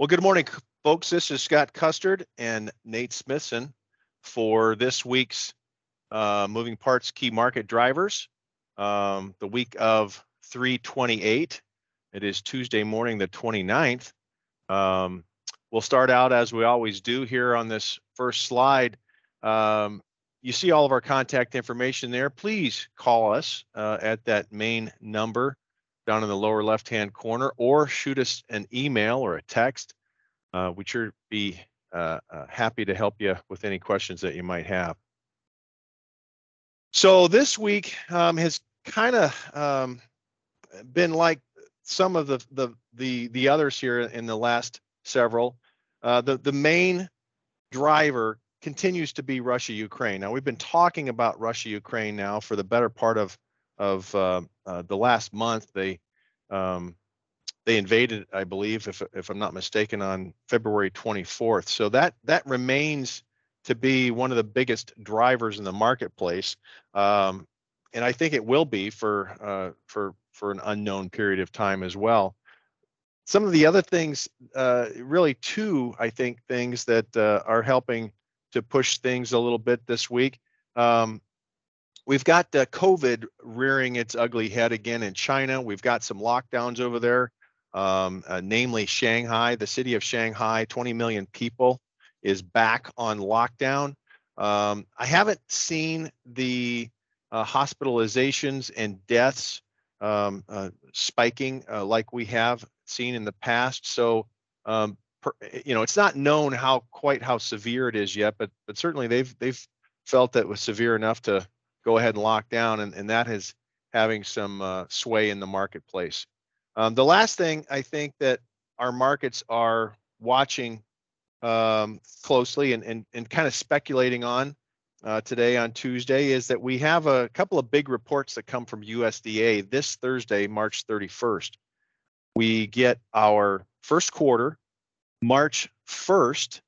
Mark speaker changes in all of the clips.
Speaker 1: Well, good morning, folks. This is Scott Custard and Nate Smithson for this week's uh, Moving Parts Key Market Drivers, um, the week of 328. It is Tuesday morning, the 29th. Um, we'll start out as we always do here on this first slide. Um, you see all of our contact information there. Please call us uh, at that main number down in the lower left hand corner or shoot us an email or a text. Uh, we'd sure be uh, uh, happy to help you with any questions that you might have. So this week um, has kind of um, been like some of the, the the the others here in the last several. Uh, the the main driver continues to be Russia Ukraine. Now we've been talking about Russia Ukraine now for the better part of of uh, uh, the last month. They um, they invaded, I believe, if if I'm not mistaken, on February 24th. So that that remains to be one of the biggest drivers in the marketplace, um, and I think it will be for uh, for for an unknown period of time as well. Some of the other things, uh, really two, I think, things that uh, are helping to push things a little bit this week. Um, We've got uh, COVID rearing its ugly head again in China. We've got some lockdowns over there, um, uh, namely Shanghai. The city of Shanghai, 20 million people, is back on lockdown. Um, I haven't seen the uh, hospitalizations and deaths um, uh, spiking uh, like we have seen in the past. So, um, per, you know, it's not known how quite how severe it is yet, but but certainly they've they've felt that was severe enough to go ahead and lock down, and, and that is having some uh, sway in the marketplace. Um, the last thing I think that our markets are watching um, closely and, and, and kind of speculating on uh, today on Tuesday is that we have a couple of big reports that come from USDA this Thursday, March 31st. We get our first quarter, March 1st,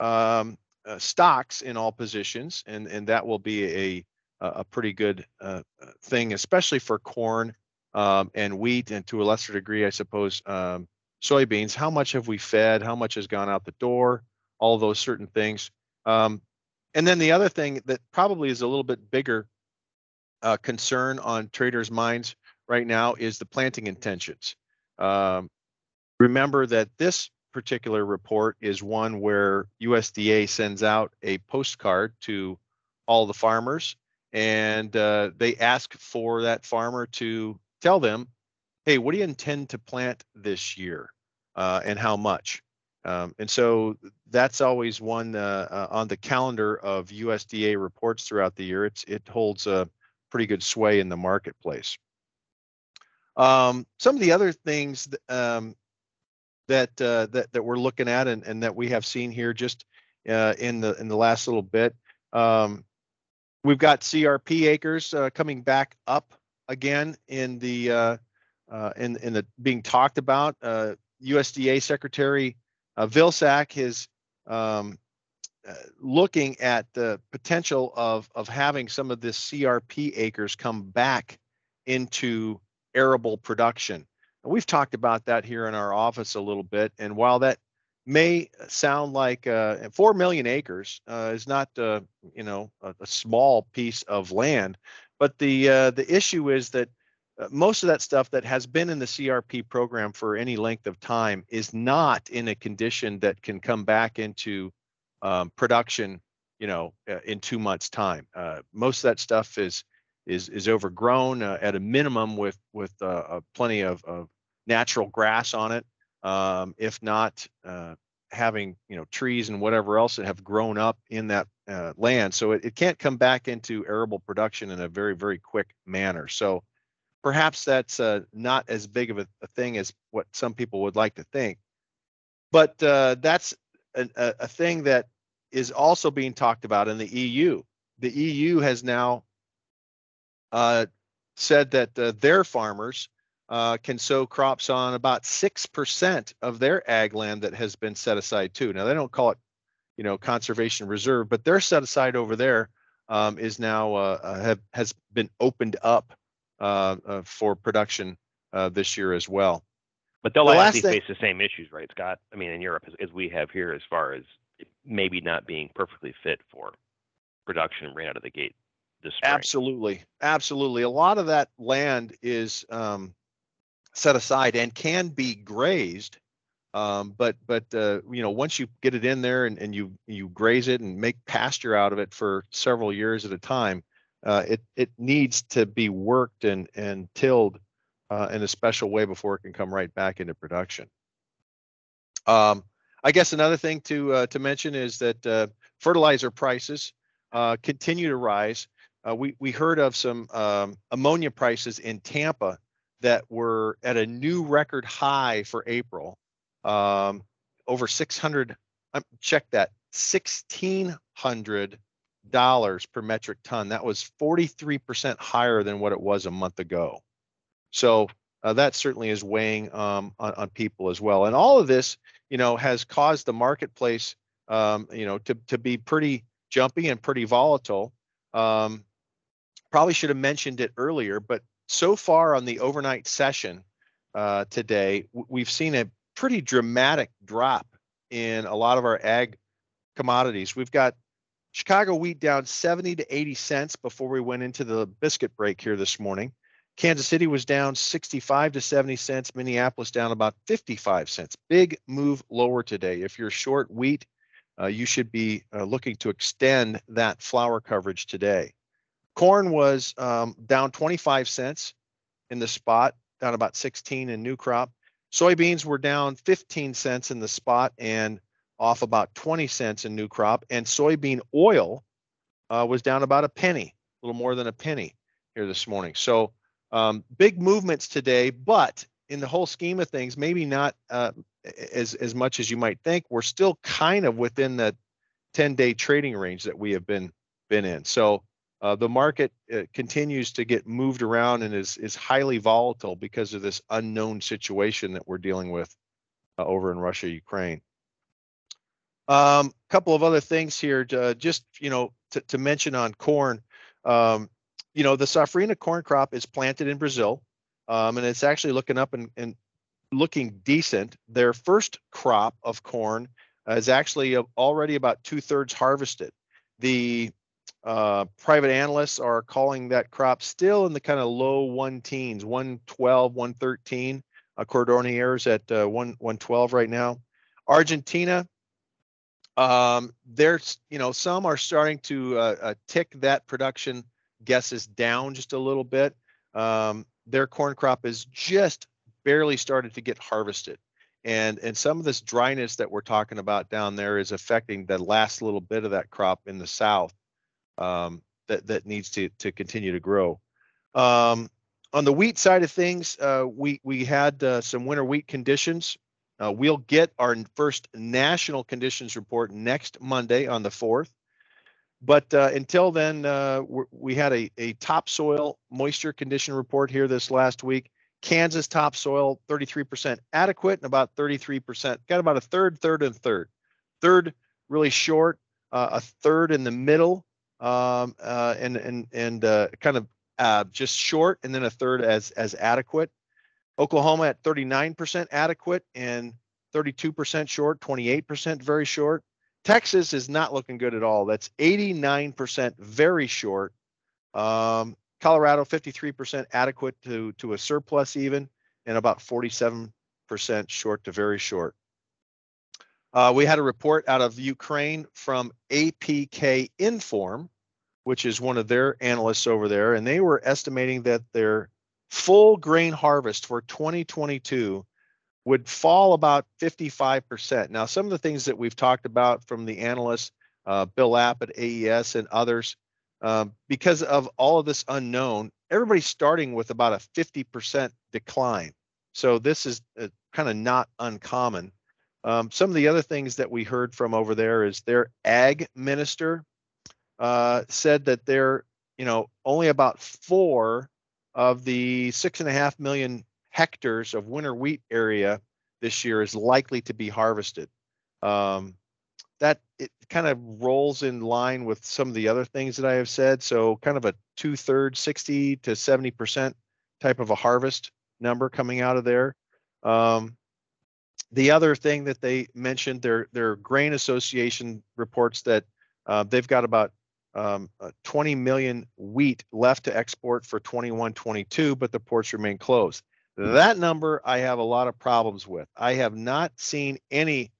Speaker 1: um, uh, stocks in all positions, and, and that will be a a pretty good uh, uh, thing, especially for corn um, and wheat, and to a lesser degree, I suppose, um, soybeans. How much have we fed? How much has gone out the door? All those certain things. Um, and then the other thing that probably is a little bit bigger uh, concern on traders' minds right now is the planting intentions. Um, remember that this particular report is one where USDA sends out a postcard to all the farmers and uh, they ask for that farmer to tell them, hey, what do you intend to plant this year uh, and how much? Um, and so that's always one uh, uh on the calendar of USDA reports throughout the year. It's, it holds a pretty good sway in the marketplace. Um, some of the other things um, that, uh, that that we're looking at and, and that we have seen here just uh, in the in the last little bit. Um, We've got CRP acres uh, coming back up again in the uh, uh, in in the being talked about. USDA uh, Secretary uh, Vilsack is um, uh, looking at the potential of of having some of this CRP acres come back into arable production. And we've talked about that here in our office a little bit. And while that may sound like uh, 4 million acres uh, is not, uh, you know, a, a, small piece of land, but the uh, the issue is that uh, most of that stuff that has been in the CRP program for any length of time is not in a condition that can come back into um, production, you know, uh, in two months' time. most of that stuff is is is overgrown at a minimum with with plenty of, of natural grass on it um, if not uh, having you know trees and whatever else that have grown up in that uh, land. So it, it can't come back into arable production in a very very quick manner. So perhaps that's uh, not as big of a, a, thing as what some people would like to think. But uh, that's a, a, thing that is also being talked about in the EU. The EU has now uh, said that uh, their farmers uh, can sow crops on about 6% of their ag land that has been set aside too. Now they don't call it, you know, conservation reserve, but their set aside over there um, is now uh, uh, have, has been opened up uh, uh, for production uh, this year as well.
Speaker 2: But they'll
Speaker 1: The
Speaker 2: likely face the same issues, right, Scott? I mean, in Europe, as, as we have here, as far as maybe not being perfectly fit for production right out of the gate.
Speaker 1: Absolutely, absolutely. A lot of that land is um, set aside and can be grazed, um, but but uh, you know once you get it in there and, and you you graze it and make pasture out of it for several years at a time, uh, it it needs to be worked and and tilled uh, in a special way before it can come right back into production. Um, I guess another thing to uh, to mention is that uh, fertilizer prices uh, continue to rise. We we heard of some um, ammonia prices in Tampa that were at a new record high for April, um, over 600. Um, check that, 1,600 dollars per metric ton. That was 43 percent higher than what it was a month ago. So uh, that certainly is weighing um, on, on people as well. And all of this, you know, has caused the marketplace, um, you know, to to be pretty jumpy and pretty volatile. Um, probably should have mentioned it earlier, but so far on the overnight session uh, today, we've seen a pretty dramatic drop in a lot of our ag commodities. We've got Chicago wheat down 70 to 80 cents before we went into the biscuit break here this morning. Kansas City was down 65 to 70 cents. Minneapolis down about 55 cents. Big move lower today. If you're short wheat, uh, you should be uh, looking to extend that flour coverage today. Corn was um, down 25 cents in the spot, down about 16 in new crop. Soybeans were down 15 cents in the spot and off about 20 cents in new crop. And soybean oil uh, was down about a penny, a little more than a penny here this morning. So um, big movements today, but in the whole scheme of things, maybe not uh, as as much as you might think. We're still kind of within the 10-day trading range that we have been been in. So uh, the market uh, continues to get moved around and is is highly volatile because of this unknown situation that we're dealing with uh, over in Russia, Ukraine. A um, couple of other things here, to, just you know, to, to mention on corn. Um, you know, the safrinha corn crop is planted in Brazil, um, and it's actually looking up and, and looking decent. Their first crop of corn is actually already about two thirds harvested. The uh, private analysts are calling that crop still in the kind of low one teens, 112, 113. Uh, Cordonnier at uh, 1, 112 right now. Argentina, um, there's, you know, some are starting to uh, uh, tick that production guesses down just a little bit. Um, their corn crop is just barely started to get harvested. And, and some of this dryness that we're talking about down there is affecting the last little bit of that crop in the south um, that, that needs to, to continue to grow. Um, on the wheat side of things, uh, we, we had uh, some winter wheat conditions. Uh, we'll get our first national conditions report next Monday on the 4th. But uh, until then, uh, we had a, a topsoil moisture condition report here this last week. Kansas topsoil, 33% adequate and about 33%, got about a third, third, and third. Third, really short, uh, a third in the middle, um, uh, and and and uh, kind of uh, just short, and then a third as as adequate. Oklahoma at 39% adequate and 32% short, 28% very short. Texas is not looking good at all. That's 89% very short. Um, Colorado 53% adequate to to a surplus even, and about 47% short to very short. Uh, we had a report out of Ukraine from APK Inform, which is one of their analysts over there, and they were estimating that their full grain harvest for 2022 would fall about 55%. Now, some of the things that we've talked about from the analysts, uh, Bill App at AES and others, um, because of all of this unknown, everybody's starting with about a 50% decline. So this is uh, kind of not uncommon. Um, some of the other things that we heard from over there is their ag minister uh, said that they're, you know, only about four of the six and a half million hectares of winter wheat area this year is likely to be harvested. Um, that it kind of rolls in line with some of the other things that I have said. So kind of a two thirds, 60 to 70% type of a harvest number coming out of there. Um, the other thing that they mentioned, their their grain association reports that uh, they've got about um, uh, 20 million wheat left to export for 21 22, but the ports remain closed. That number I have a lot of problems with. I have not seen any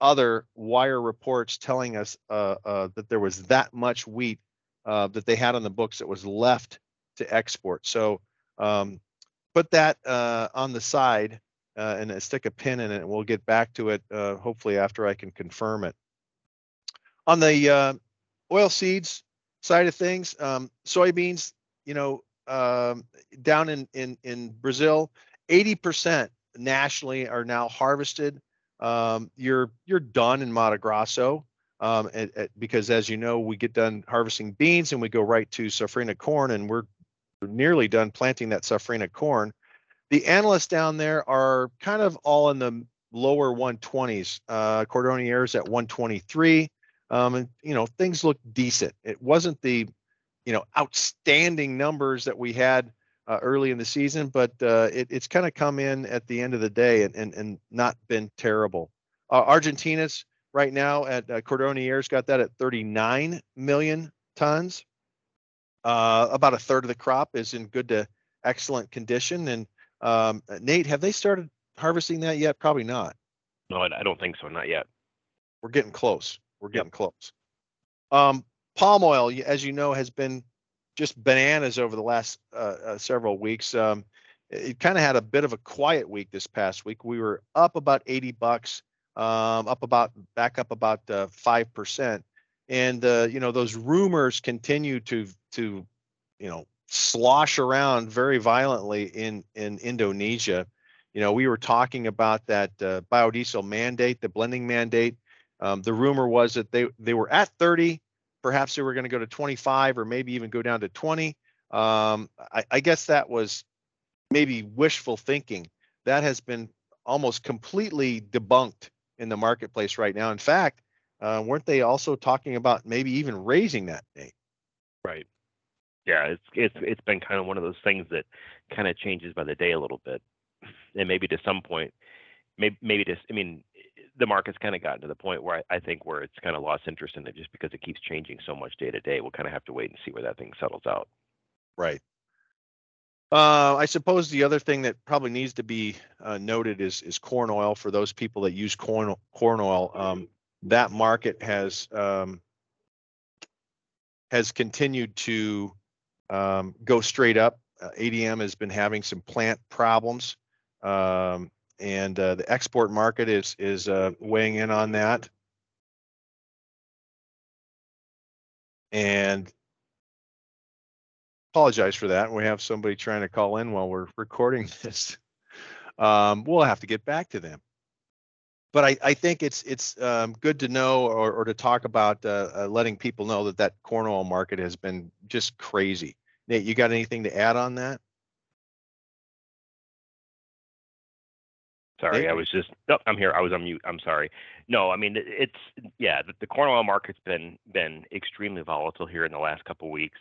Speaker 1: other wire reports telling us uh, uh, that there was that much wheat uh, that they had on the books that was left to export. So um, put that uh, on the side uh, and stick a pin in it, and we'll get back to it uh, hopefully after I can confirm it. On the oil seeds side of things, um, soybeans, you know, um, down in in in Brazil, 80% nationally are now harvested. Um, you're you're done in Mato Grosso um, at, at, because as you know, we get done harvesting beans and we go right to safrinha corn, and we're nearly done planting that safrinha corn. The analysts down there are kind of all in the lower 120s. Uh, is at 123. Um, and you know things look decent. It wasn't the you know outstanding numbers that we had uh, early in the season, but uh, it, it's kind of come in at the end of the day and and, and not been terrible. Uh, Argentina's right now at uh, Cordonnier's got that at 39 million tons. Uh, about a third of the crop is in good to excellent condition. And um, Nate, have they started harvesting that yet? Probably not.
Speaker 2: No, I don't think so. Not yet.
Speaker 1: We're getting close. We're getting yep. close. Um, palm oil, as you know, has been just bananas over the last uh, uh, several weeks. Um, it kind of had a bit of a quiet week this past week. We were up about 80 bucks, um, up about back up about uh, five percent, and uh, you know those rumors continue to to you know slosh around very violently in in Indonesia. You know, we were talking about that uh, biodiesel mandate, the blending mandate. Um, the rumor was that they they were at 30, perhaps they were going to go to 25 or maybe even go down to 20. Um, I, I, guess that was maybe wishful thinking. That has been almost completely debunked in the marketplace right now. In fact, uh, weren't they also talking about maybe even raising that date?
Speaker 2: Right. Yeah, it's it's it's been kind of one of those things that kind of changes by the day a little bit, and maybe to some point, maybe maybe just I mean the market's kind of gotten to the point where I, I think where it's kind of lost interest in it just because it keeps changing so much day to day. We'll kind of have to wait and see where that thing settles out.
Speaker 1: Right. Uh, I suppose the other thing that probably needs to be uh, noted is is corn oil for those people that use corn corn oil. Um, that market has um, has continued to um, go straight up. Uh, ADM has been having some plant problems. Um, and uh, the export market is is uh, weighing in on that. And apologize for that. We have somebody trying to call in while we're recording this. Um, we'll have to get back to them. But I, I think it's it's um, good to know or, or to talk about uh, uh, letting people know that that corn oil market has been just crazy. Nate, you got anything to add on that?
Speaker 2: Sorry, I was just. Oh, I'm here. I was on mute. I'm sorry. No, I mean it's yeah. The, the corn oil market's been been extremely volatile here in the last couple weeks.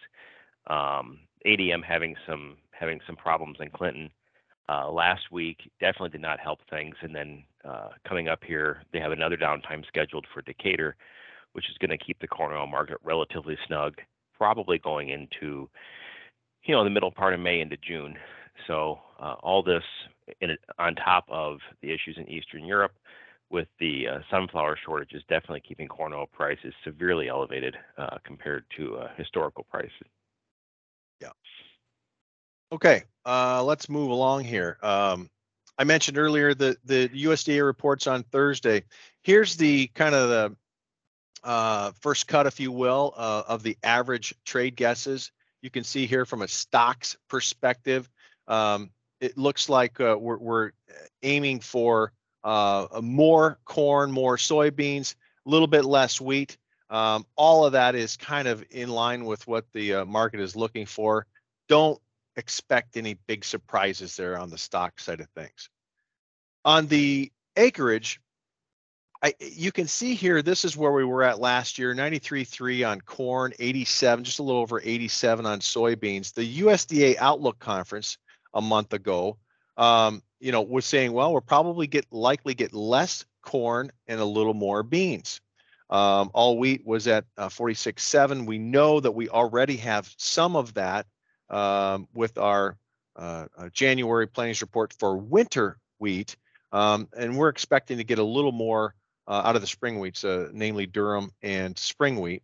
Speaker 2: Um, ADM having some having some problems in Clinton uh, last week definitely did not help things. And then uh, coming up here, they have another downtime scheduled for Decatur, which is going to keep the corn oil market relatively snug, probably going into you know the middle part of May into June. So uh, all this in, on top of the issues in Eastern Europe with the uh, sunflower shortages definitely keeping corn oil prices severely elevated uh, compared to uh, historical prices.
Speaker 1: Yeah. Okay, uh, let's move along here. Um, I mentioned earlier the the USDA reports on Thursday. Here's the kind of the uh, first cut, if you will, uh, of the average trade guesses. You can see here from a stocks perspective, um, it looks like uh, we're, we're, aiming for uh, more corn, more soybeans, a little bit less wheat. Um, all of that is kind of in line with what the uh, market is looking for. Don't expect any big surprises there on the stock side of things. On the acreage, I, you can see here, this is where we were at last year, 93.3 on corn, 87, just a little over 87 on soybeans. The USDA Outlook Conference a month ago. Um, you know, was saying, well, we'll probably get likely get less corn and a little more beans. Um, all wheat was at uh, 46.7. We know that we already have some of that um, with our uh, uh, January plantings report for winter wheat, um, and we're expecting to get a little more uh, out of the spring wheats, uh, namely durum and spring wheat.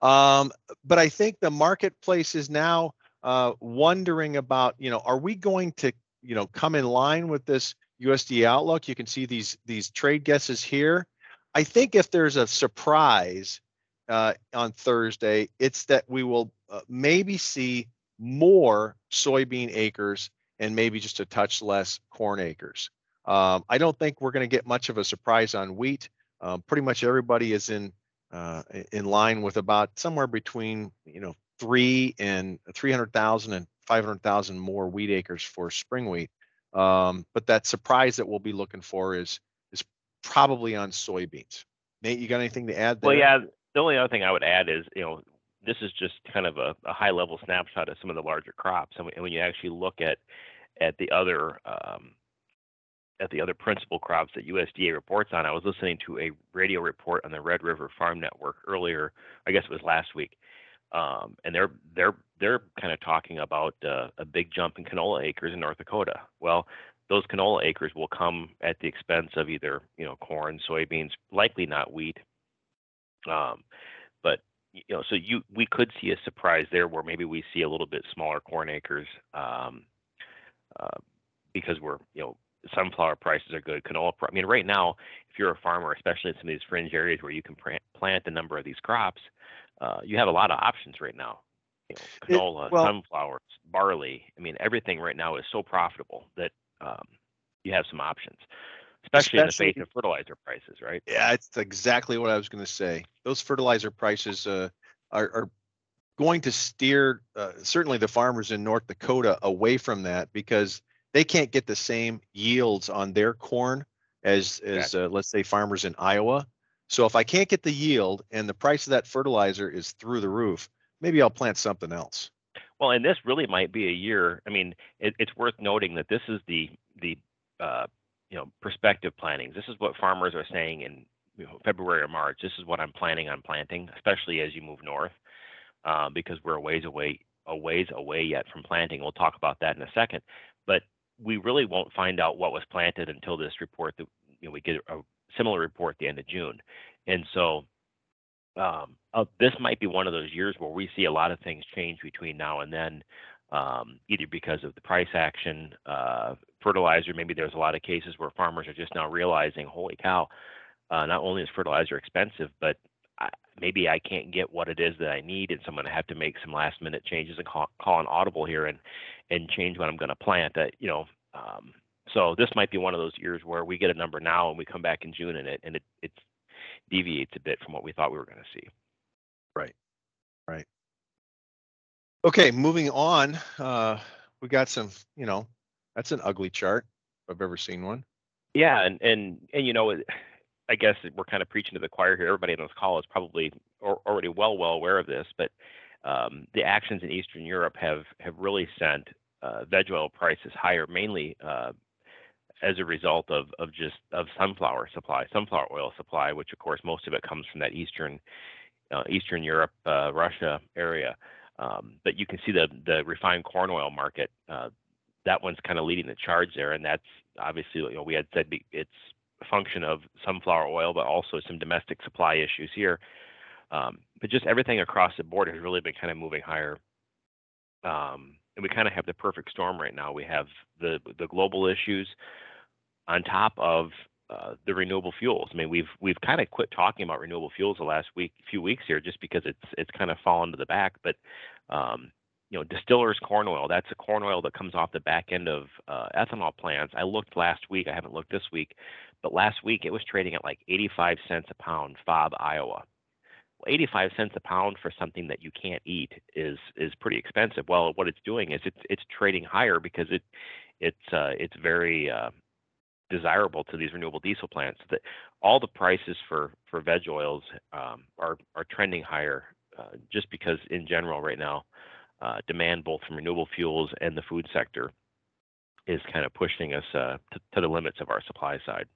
Speaker 1: Um, but I think the marketplace is now uh, wondering about, you know, are we going to, you know, come in line with this USDA outlook? You can see these these trade guesses here. I think if there's a surprise uh, on Thursday, it's that we will uh, maybe see more soybean acres and maybe just a touch less corn acres. Um, I don't think we're going to get much of a surprise on wheat. Um, pretty much everybody is in uh, in line with about somewhere between you know three and 300,000 and 500,000 more wheat acres for spring wheat. Um, but that surprise that we'll be looking for is is probably on soybeans. Nate, you got anything to add there?
Speaker 2: Well, yeah. The only other thing I would add is you know this is just kind of a, a high level snapshot of some of the larger crops, and, when you actually look at at the other um, at the other principal crops that USDA reports on. I was listening to a radio report on the Red River Farm Network earlier, I guess it was last week, um, and they're they're they're kind of talking about uh, a big jump in canola acres in North Dakota. Well, those canola acres will come at the expense of either you know corn, soybeans, likely not wheat. Um, but you know, so you we could see a surprise there where maybe we see a little bit smaller corn acres um, uh, because we're you know sunflower prices are good. Canola, I mean, right now, if you're a farmer, especially in some of these fringe areas where you can plant a number of these crops, uh, you have a lot of options right now. You know, canola, it, well, sunflowers, barley. I mean, everything right now is so profitable that um, you have some options, especially, especially, in the face of fertilizer prices, right?
Speaker 1: Yeah, it's exactly what I was going to say. Those fertilizer prices uh, are, are going to steer uh, certainly the farmers in North Dakota away from that because they can't get the same yields on their corn as as uh, let's say farmers in Iowa. So if I can't get the yield and the price of that fertilizer is through the roof, maybe I'll plant something else.
Speaker 2: Well, and this really might be a year. I mean, it, it's worth noting that this is the the uh, you know prospective plantings. This is what farmers are saying in you know, February or March. This is what I'm planning on planting, especially as you move north, uh, because we're a ways away a ways away yet from planting. We'll talk about that in a second. But we really won't find out what was planted until this report that you know we get a similar report at the end of June, and so um, uh, this might be one of those years where we see a lot of things change between now and then, um, either because of the price action, uh, fertilizer. Maybe there's a lot of cases where farmers are just now realizing, holy cow, uh, not only is fertilizer expensive, but I, maybe I can't get what it is that I need, and so I'm going to have to make some last minute changes and call, call an audible here and and change what I'm going to plant. That you know, um, so this might be one of those years where we get a number now and we come back in June and it and it it deviates a bit from what we thought we were going to see.
Speaker 1: Right, right. Okay, moving on. Uh, we got some. You know, that's an ugly chart. If I've ever seen one.
Speaker 2: Yeah, and and and you know, I guess we're kind of preaching to the choir here. Everybody on this call is probably already well well aware of this, but um, the actions in Eastern Europe have have really sent uh, veg oil prices higher, mainly uh, as a result of of just of sunflower supply, sunflower oil supply, which of course most of it comes from that eastern uh, Eastern Europe, uh, Russia area. Um, but you can see the the refined corn oil market. Uh, that one's kind of leading the charge there, and that's obviously you know we had said it's a function of sunflower oil, but also some domestic supply issues here. Um, but just everything across the board has really been kind of moving higher. Um, and we kind of have the perfect storm right now. We have the the global issues on top of uh, the renewable fuels. I mean, we've we've kind of quit talking about renewable fuels the last week, few weeks here, just because it's it's kind of fallen to the back. But um, you know, distillers corn oil, that's a corn oil that comes off the back end of uh, ethanol plants. I looked last week. I haven't looked this week, but last week it was trading at like 85 cents a pound, FOB Iowa. Well, 85 cents a pound for something that you can't eat is is pretty expensive. Well, what it's doing is it's it's trading higher because it it's uh, it's very uh, desirable to these renewable diesel plants. That all the prices for for veg oils um, are are trending higher uh, just because in general right now uh, demand both from renewable fuels and the food sector is kind of pushing us uh, to, to the limits of our supply side.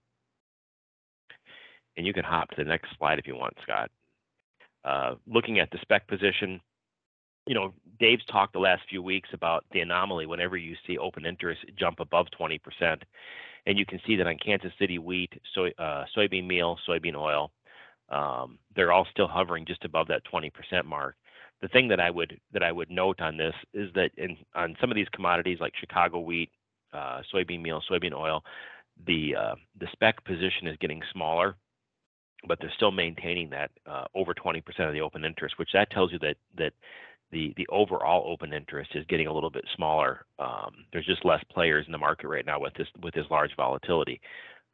Speaker 2: And you can hop to the next slide if you want, Scott. Uh, looking at the spec position, you know, Dave's talked the last few weeks about the anomaly whenever you see open interest jump above 20%. And you can see that on Kansas City wheat, soy, uh, soybean meal, soybean oil, um, they're all still hovering just above that 20% mark. The thing that I would that I would note on this is that in on some of these commodities like Chicago wheat, uh, soybean meal, soybean oil, the uh, the spec position is getting smaller, but they're still maintaining that uh, over 20% of the open interest, which that tells you that that the the overall open interest is getting a little bit smaller. Um, there's just less players in the market right now with this with this large volatility.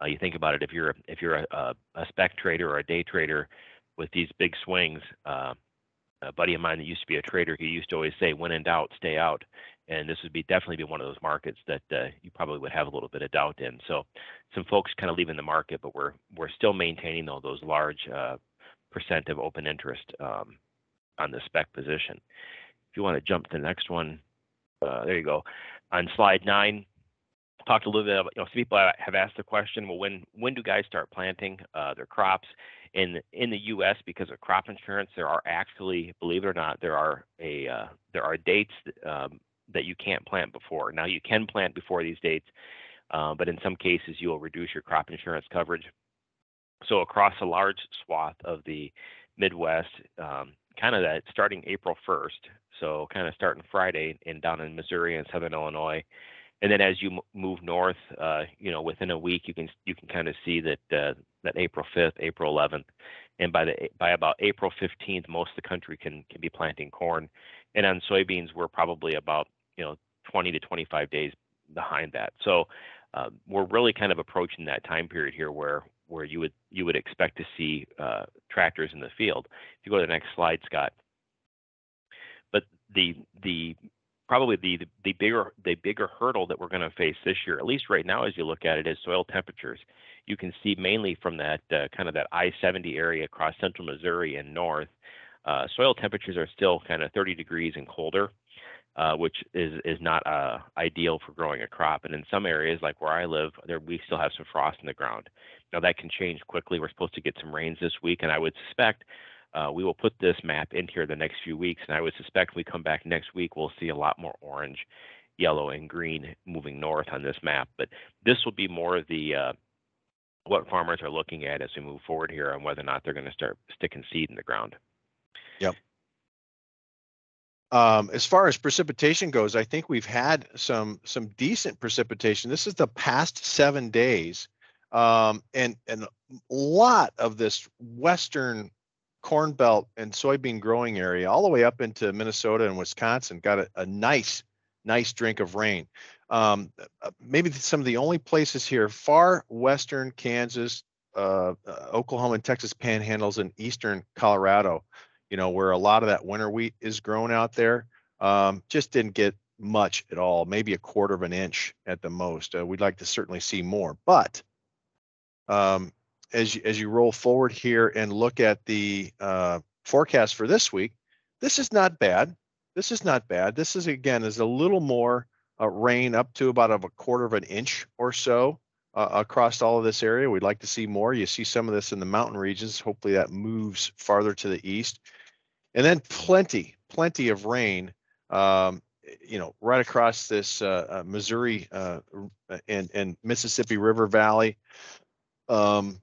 Speaker 2: Uh, you think about it, if you're if you're a, a, spec trader or a day trader with these big swings, uh, a buddy of mine that used to be a trader, he used to always say, "When in doubt, stay out." And this would be definitely be one of those markets that uh, you probably would have a little bit of doubt in. So, some folks kind of leaving the market, but we're we're still maintaining though those large uh, percent of open interest um, on the spec position. If you want to jump to the next one, uh, there you go. On slide nine, talked a little bit about, you know, some people have asked the question, well, when when do guys start planting uh, their crops? In in the U.S., because of crop insurance, there are actually, believe it or not, there are a uh, there are dates um, that you can't plant before. Now you can plant before these dates, uh, but in some cases you will reduce your crop insurance coverage. So across a large swath of the Midwest, um, kind of that starting April 1st, so kind of starting Friday and down in Missouri and Southern Illinois, and then as you m- move north, uh, you know, within a week, you can you can kind of see that uh, that April 5th, April 11th, and by the by about April 15th, most of the country can can be planting corn, and on soybeans, we're probably about you know 20 to 25 days behind that. So uh, we're really kind of approaching that time period here where where you would you would expect to see uh, tractors in the field. If you go to the next slide, Scott. But the the probably the, the bigger the bigger hurdle that we're going to face this year, at least right now, as you look at it, is soil temperatures. You can see mainly from that uh, kind of that I-70 area across central Missouri and north, uh, soil temperatures are still kind of 30 degrees and colder, uh, which is is not uh, ideal for growing a crop. And in some areas, like where I live, there we still have some frost in the ground. Now that can change quickly. We're supposed to get some rains this week, and I would suspect uh, we will put this map in here the next few weeks, and I would suspect we come back next week, we'll see a lot more orange, yellow, and green moving north on this map. But this will be more of the uh, what farmers are looking at as we move forward here on whether or not they're going to start sticking seed in the ground.
Speaker 1: Yep. Um, as far as precipitation goes, I think we've had some some decent precipitation. This is the past seven days, um, and and a lot of this western corn belt and soybean growing area all the way up into Minnesota and Wisconsin got a, a nice, nice drink of rain. Um, uh, maybe some of the only places here, far western Kansas, uh, uh, Oklahoma and Texas panhandles and eastern Colorado, you know, where a lot of that winter wheat is grown out there, um, just didn't get much at all, maybe a quarter of an inch at the most. Uh, we'd like to certainly see more, but um, as you, as you roll forward here and look at the uh, forecast for this week, this is not bad. This is not bad. This is again is a little more uh, rain up to about of a quarter of an inch or so uh, across all of this area. We'd like to see more. You see some of this in the mountain regions. Hopefully that moves farther to the east, and then plenty, plenty of rain. Um, you know, right across this uh, uh Missouri uh, and and Mississippi River Valley. Um,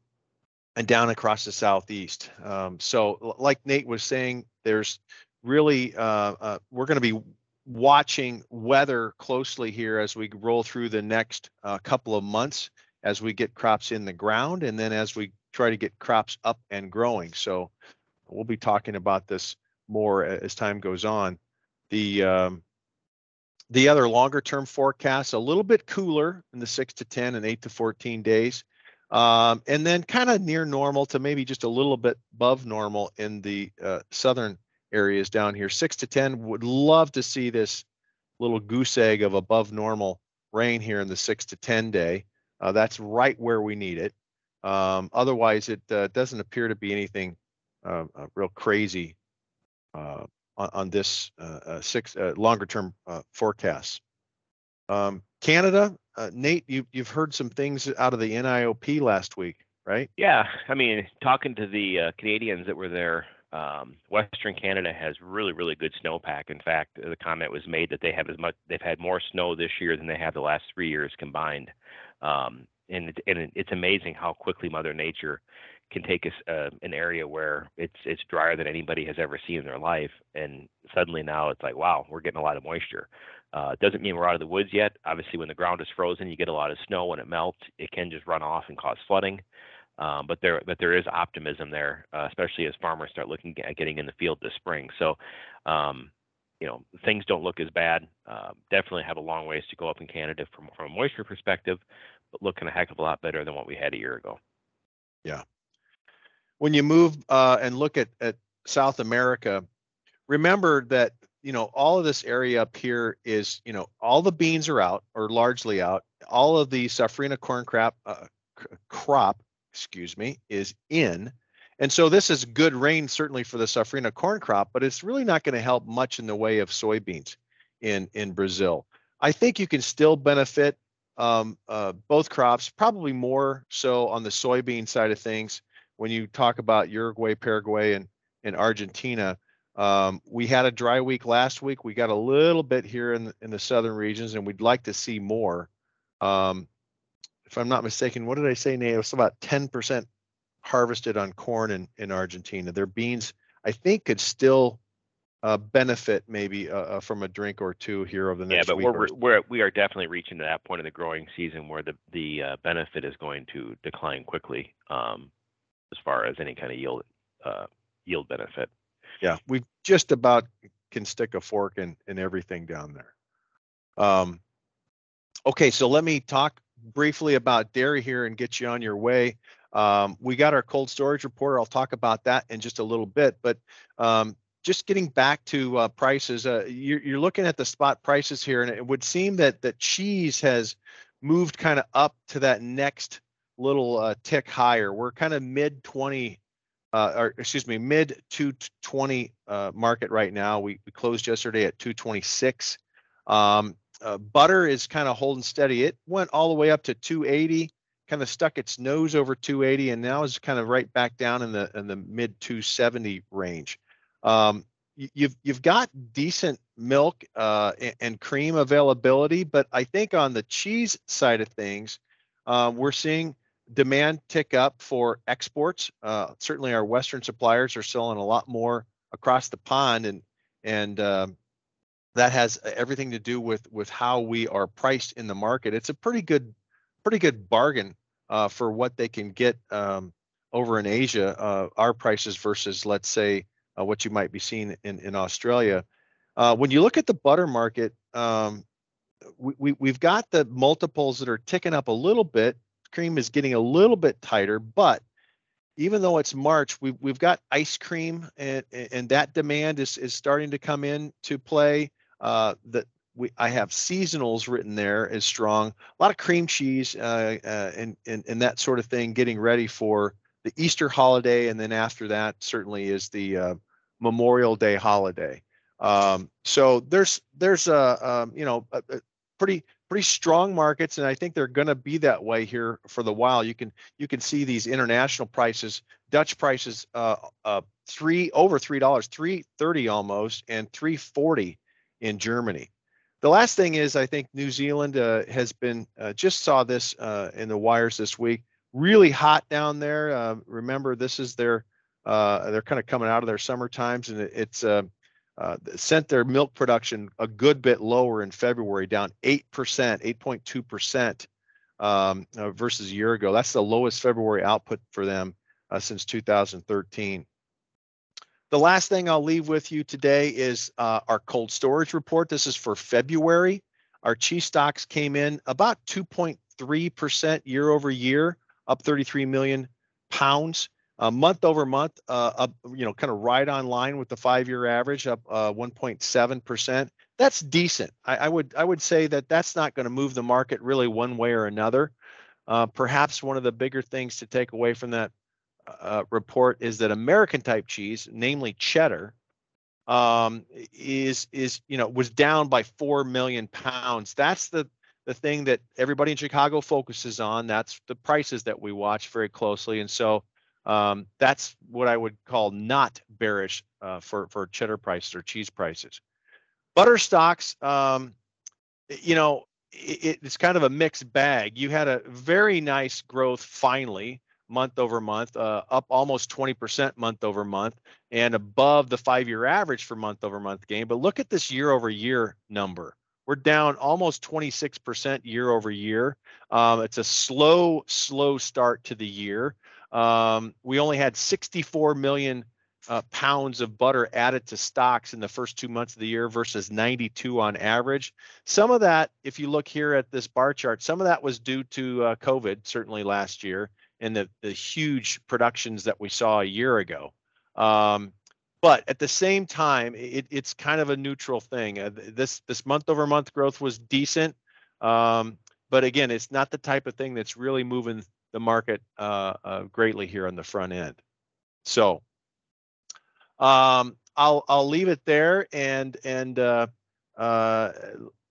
Speaker 1: and down across the southeast. Um, so, like Nate was saying, there's really uh, uh, we're going to be watching weather closely here as we roll through the next uh, couple of months as we get crops in the ground and then as we try to get crops up and growing. So, we'll be talking about this more as time goes on. The um, the other longer term forecasts a little bit cooler in the six to 10 and eight to 14 days. Um, and then kind of near normal to maybe just a little bit above normal in the uh, southern areas down here. Six to 10 would love to see this little goose egg of above normal rain here in the six to 10 day. Uh, that's right where we need it. Um, otherwise, it uh, doesn't appear to be anything uh, uh, real crazy uh, on, on, this six longer term forecast. Um, Canada, uh, Nate, you, you've heard some things out of the NIOP last week, right?
Speaker 2: Yeah, I mean, talking to the uh, Canadians that were there, um, Western Canada has really, really good snowpack. In fact, the comment was made that they have as much, they've had more snow this year than they have the last three years combined. Um, and, it, and it's amazing how quickly Mother Nature can take uh, an area where it's it's drier than anybody has ever seen in their life, and suddenly now it's like, wow, we're getting a lot of moisture. Uh, it doesn't mean we're out of the woods yet. Obviously, when the ground is frozen, you get a lot of snow. When it melts, it can just run off and cause flooding. Um, but there, but there is optimism there, uh, especially as farmers start looking at getting in the field this spring. So, um, you know, things don't look as bad. Uh, definitely have a long ways to go up in Canada from from a moisture perspective, but looking a heck of a lot better than what we had a year ago.
Speaker 1: Yeah. When you move uh, and look at at South America, remember that you know all of this area up here is you know all the beans are out or largely out. All of the safrinha corn crop uh, crop excuse me, is in. And so this is good rain certainly for the safrinha corn crop, but it's really not going to help much in the way of soybeans in in Brazil. I think you can still benefit um, uh, both crops, probably more so on the soybean side of things. When you talk about Uruguay, Paraguay, and and Argentina, um, we had a dry week last week. We got a little bit here in the, in the southern regions, and we'd like to see more. Um, if I'm not mistaken, what did I say, Nate? It was about 10% harvested on corn in, in Argentina. Their beans, I think, could still uh, benefit maybe uh, uh from a drink or two here over the next. Week.
Speaker 2: Yeah, but
Speaker 1: we're,
Speaker 2: we're we are definitely reaching to that point of the growing season where the the uh, benefit is going to decline quickly, um, as far as any kind of yield uh, yield benefit.
Speaker 1: Yeah, we just about can stick a fork in in everything down there. Um, okay, so let me talk briefly about dairy here and get you on your way. Um, we got our cold storage report. I'll talk about that in just a little bit, but um, just getting back to uh, prices, uh, you're, you're, looking at the spot prices here, and it would seem that that cheese has moved kind of up to that next little uh, tick higher. We're kind of mid 20, uh, or excuse me, mid 220 uh, market right now. We, we closed yesterday at 226. Um, uh, butter is kind of holding steady. It went all the way up to 280, kind of stuck its nose over 280, and now is kind of right back down in the in the mid 270 range. Um, you've you've got decent milk uh, and, cream availability, but I think on the cheese side of things, uh, we're seeing demand tick up for exports. Uh, certainly, our Western suppliers are selling a lot more across the pond, and and um, that has everything to do with with how we are priced in the market. It's a pretty good pretty good bargain uh, for what they can get um, over in Asia. Uh, our prices versus let's say uh, what you might be seeing in in Australia. Uh, when you look at the butter market, um, we, we have got the multiples that are ticking up a little bit. Cream is getting a little bit tighter, but even though it's March, we've we've got ice cream and and that demand is is starting to come in to play uh, that we I have seasonals written there as strong. A lot of cream cheese uh, uh, and, and and that sort of thing, getting ready for the Easter holiday, and then after that certainly is the uh, Memorial Day holiday. Um, so there's there's a um, you know a, a pretty pretty strong markets, and I think they're going to be that way here for the while. You can you can see these international prices, Dutch prices, uh, uh, three over three dollars, three thirty almost, and three forty in Germany. The last thing is, I think New Zealand uh, has been uh, just saw this uh, in the wires this week. Really hot down there. Uh, remember, this is their uh, they're kind of coming out of their summer times, and it, it's uh, sent their milk production a good bit lower in February, down eight percent, eight point two percent um, versus a year ago. That's the lowest February output for them since 2013. The last thing I'll leave with you today is uh, our cold storage report. This is for February. Our cheese stocks came in about 2.3% year over year, up 33 million pounds. Uh, month over month, uh, up, you know, kind of right on line with the five-year average, up 1.7%. Uh, that's decent. I, I, would I would say that that's not going to move the market really one way or another. Uh, perhaps one of the bigger things to take away from that uh, report is that American type cheese, namely cheddar, um, is is you know was down by four million pounds. That's the the thing that everybody in Chicago focuses on. That's the prices that we watch very closely, and so um, that's what I would call not bearish uh, for for cheddar prices or cheese prices. Butter stocks, um, you know, it, it's kind of a mixed bag. You had a very nice growth finally month over month, uh, up almost 20% month over month, and above the five year average for month over month gain. But look at this year over year number. We're down almost 26% year over year. Um, it's a slow, slow start to the year. Um, we only had 64 million uh, pounds of butter added to stocks in the first two months of the year versus 92 on average. Some of that, if you look here at this bar chart, some of that was due to uh, COVID, certainly last year, and the, the huge productions that we saw a year ago. Um, but at the same time, it, it's kind of a neutral thing. Uh, this this month over month growth was decent, um, but again, it's not the type of thing that's really moving the market uh, uh, greatly here on the front end. So um, I'll I'll leave it there and and uh, uh,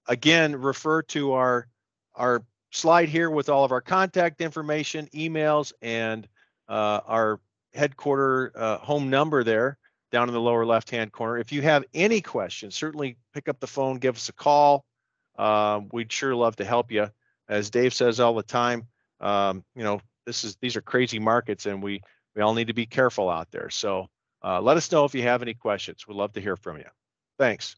Speaker 1: again refer to our our slide here with all of our contact information, emails, and uh, our headquarter uh, home number there down in the lower left hand corner. If you have any questions, certainly pick up the phone, give us a call. We'd sure love to help you. As Dave says all the time, um, you know, this is these are crazy markets, and we we all need to be careful out there. So uh, let us know if you have any questions. We'd love to hear from you. Thanks.